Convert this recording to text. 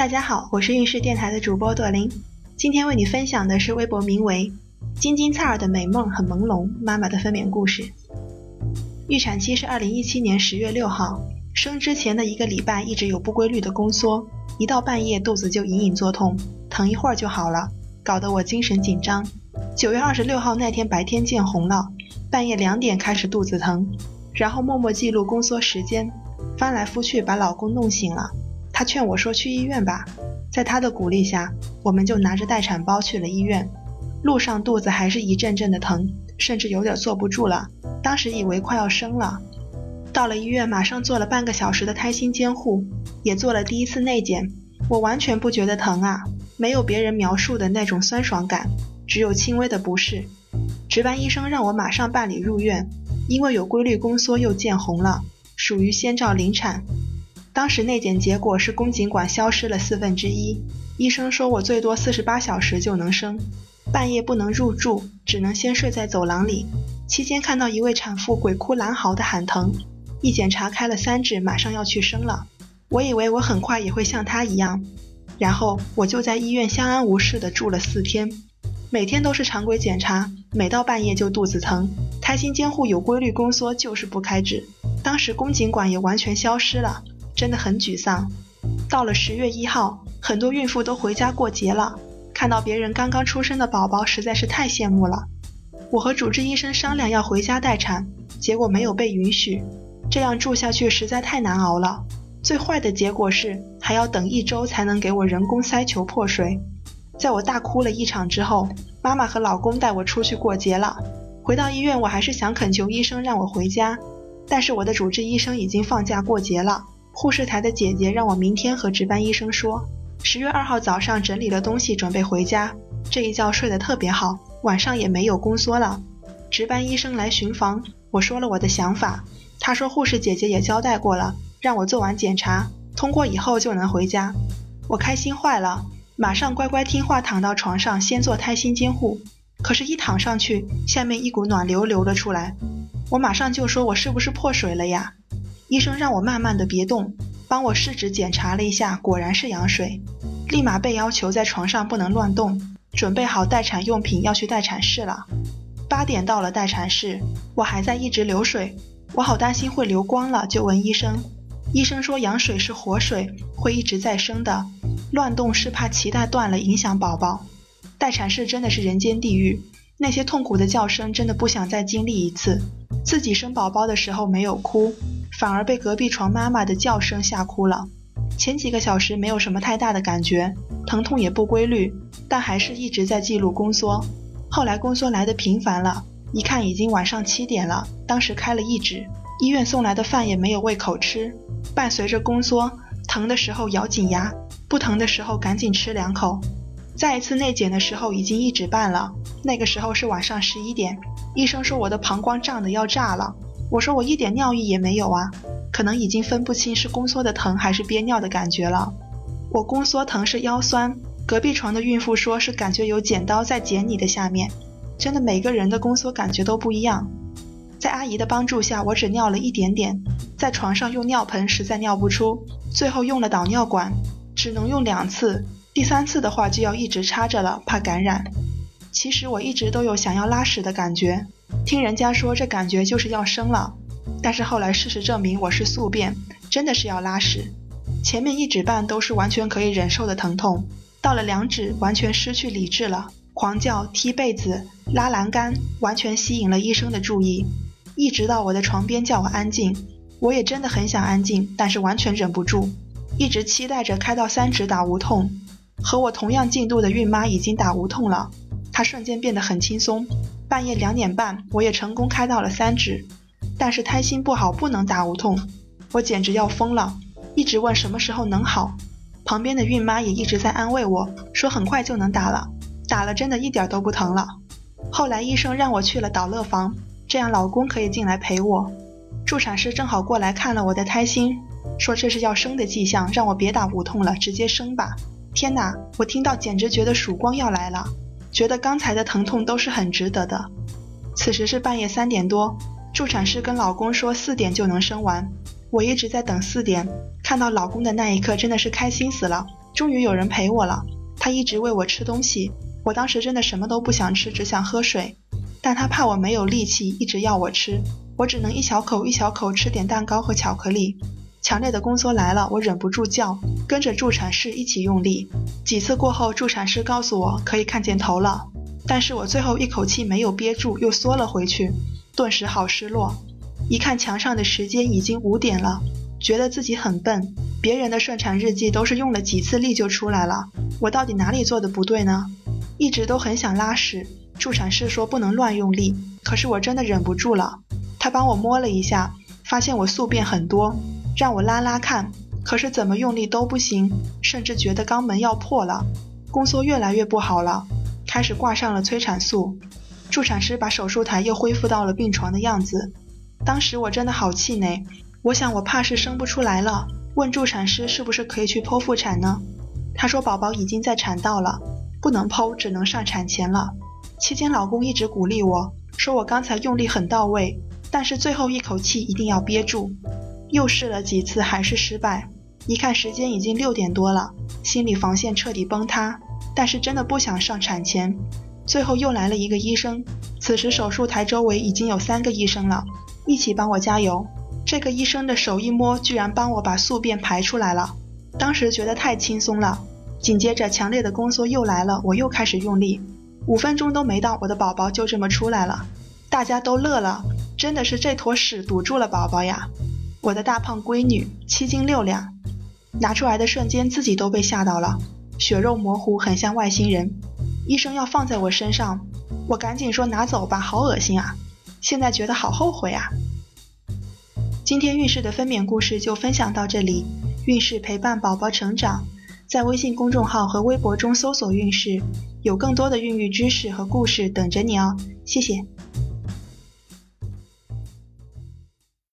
大家好，我是运势电台的主播朵琳，今天为你分享的是微博名为“金金菜儿的美梦很朦胧”妈妈的分娩故事。预产期是二零一七年十月六号，生之前的一个礼拜一直有不规律的宫缩，一到半夜肚子就隐隐作痛，疼一会儿就好了，搞得我精神紧张。九月二十六号那天白天见红了，半夜两点开始肚子疼，然后默默记录宫缩时间，翻来覆去把老公弄醒了。他劝我说去医院吧，在他的鼓励下，我们就拿着待产包去了医院。路上肚子还是一阵阵的疼，甚至有点坐不住了。当时以为快要生了。到了医院，马上做了半个小时的胎心监护，也做了第一次内检。我完全不觉得疼啊，没有别人描述的那种酸爽感，只有轻微的不适。值班医生让我马上办理入院，因为有规律宫缩又见红了，属于先兆临产。当时内检结果是宫颈管消失了四分之一，医生说我最多四十八小时就能生，半夜不能入住，只能先睡在走廊里。期间看到一位产妇鬼哭狼嚎的喊疼，一检查开了三指，马上要去生了。我以为我很快也会像她一样，然后我就在医院相安无事的住了四天，每天都是常规检查，每到半夜就肚子疼，胎心监护有规律宫缩就是不开指，当时宫颈管也完全消失了。真的很沮丧。到了十月一号，很多孕妇都回家过节了，看到别人刚刚出生的宝宝，实在是太羡慕了。我和主治医生商量要回家待产，结果没有被允许。这样住下去实在太难熬了。最坏的结果是还要等一周才能给我人工塞球破水。在我大哭了一场之后，妈妈和老公带我出去过节了。回到医院，我还是想恳求医生让我回家，但是我的主治医生已经放假过节了。护士台的姐姐让我明天和值班医生说。十月二号早上整理了东西准备回家，这一觉睡得特别好，晚上也没有宫缩了。值班医生来巡房，我说了我的想法，他说护士姐姐也交代过了，让我做完检查，通过以后就能回家。我开心坏了，马上乖乖听话躺到床上先做胎心监护。可是，一躺上去，下面一股暖流流了出来，我马上就说我是不是破水了呀？医生让我慢慢的别动，帮我试纸检查了一下，果然是羊水，立马被要求在床上不能乱动，准备好待产用品要去待产室了。八点到了待产室，我还在一直流水，我好担心会流光了，就问医生，医生说羊水是活水，会一直在生的，乱动是怕脐带断了影响宝宝。待产室真的是人间地狱，那些痛苦的叫声真的不想再经历一次。自己生宝宝的时候没有哭。反而被隔壁床妈妈的叫声吓哭了。前几个小时没有什么太大的感觉，疼痛也不规律，但还是一直在记录宫缩。后来宫缩来的频繁了，一看已经晚上七点了，当时开了一指，医院送来的饭也没有胃口吃。伴随着宫缩，疼的时候咬紧牙，不疼的时候赶紧吃两口。再一次内检的时候已经一指半了，那个时候是晚上十一点，医生说我的膀胱胀得要炸了。我说我一点尿意也没有啊，可能已经分不清是宫缩的疼还是憋尿的感觉了。我宫缩疼是腰酸，隔壁床的孕妇说是感觉有剪刀在剪你的下面。真的每个人的宫缩感觉都不一样。在阿姨的帮助下，我只尿了一点点，在床上用尿盆实在尿不出，最后用了导尿管，只能用两次，第三次的话就要一直插着了，怕感染。其实我一直都有想要拉屎的感觉。听人家说这感觉就是要生了，但是后来事实证明我是宿便，真的是要拉屎。前面一指半都是完全可以忍受的疼痛，到了两指完全失去理智了，狂叫、踢被子、拉栏杆，完全吸引了医生的注意，一直到我的床边叫我安静。我也真的很想安静，但是完全忍不住，一直期待着开到三指打无痛。和我同样进度的孕妈已经打无痛了，她瞬间变得很轻松。半夜两点半，我也成功开到了三指，但是胎心不好，不能打无痛，我简直要疯了，一直问什么时候能好。旁边的孕妈也一直在安慰我说很快就能打了，打了真的一点都不疼了。后来医生让我去了导乐房，这样老公可以进来陪我。助产师正好过来看了我的胎心，说这是要生的迹象，让我别打无痛了，直接生吧。天哪，我听到简直觉得曙光要来了。觉得刚才的疼痛都是很值得的。此时是半夜三点多，助产师跟老公说四点就能生完。我一直在等四点，看到老公的那一刻真的是开心死了，终于有人陪我了。他一直喂我吃东西，我当时真的什么都不想吃，只想喝水。但他怕我没有力气，一直要我吃，我只能一小口一小口吃点蛋糕和巧克力。强烈的宫缩来了，我忍不住叫，跟着助产士一起用力。几次过后，助产士告诉我可以看见头了，但是我最后一口气没有憋住，又缩了回去，顿时好失落。一看墙上的时间已经五点了，觉得自己很笨。别人的顺产日记都是用了几次力就出来了，我到底哪里做的不对呢？一直都很想拉屎。助产士说不能乱用力，可是我真的忍不住了。他帮我摸了一下，发现我宿便很多，让我拉拉看，可是怎么用力都不行，甚至觉得肛门要破了，宫缩越来越不好了，开始挂上了催产素。助产师把手术台又恢复到了病床的样子。当时我真的好气馁，我想我怕是生不出来了，问助产师是不是可以去剖腹产呢？他说宝宝已经在产道了，不能剖，只能上产钳了。期间，老公一直鼓励我说：“我刚才用力很到位，但是最后一口气一定要憋住。”又试了几次，还是失败。一看时间已经六点多了，心理防线彻底崩塌。但是真的不想上产前。最后又来了一个医生，此时手术台周围已经有三个医生了，一起帮我加油。这个医生的手一摸，居然帮我把宿便排出来了。当时觉得太轻松了。紧接着，强烈的宫缩又来了，我又开始用力。五分钟都没到，我的宝宝就这么出来了，大家都乐了，真的是这坨屎堵住了宝宝呀！我的大胖闺女，七斤六两，拿出来的瞬间自己都被吓到了，血肉模糊，很像外星人。医生要放在我身上，我赶紧说拿走吧，好恶心啊！现在觉得好后悔啊！今天孕氏的分娩故事就分享到这里，孕氏陪伴宝宝成长。在微信公众号和微博中搜索“孕事”，有更多的孕育知识和故事等着你哦。谢谢。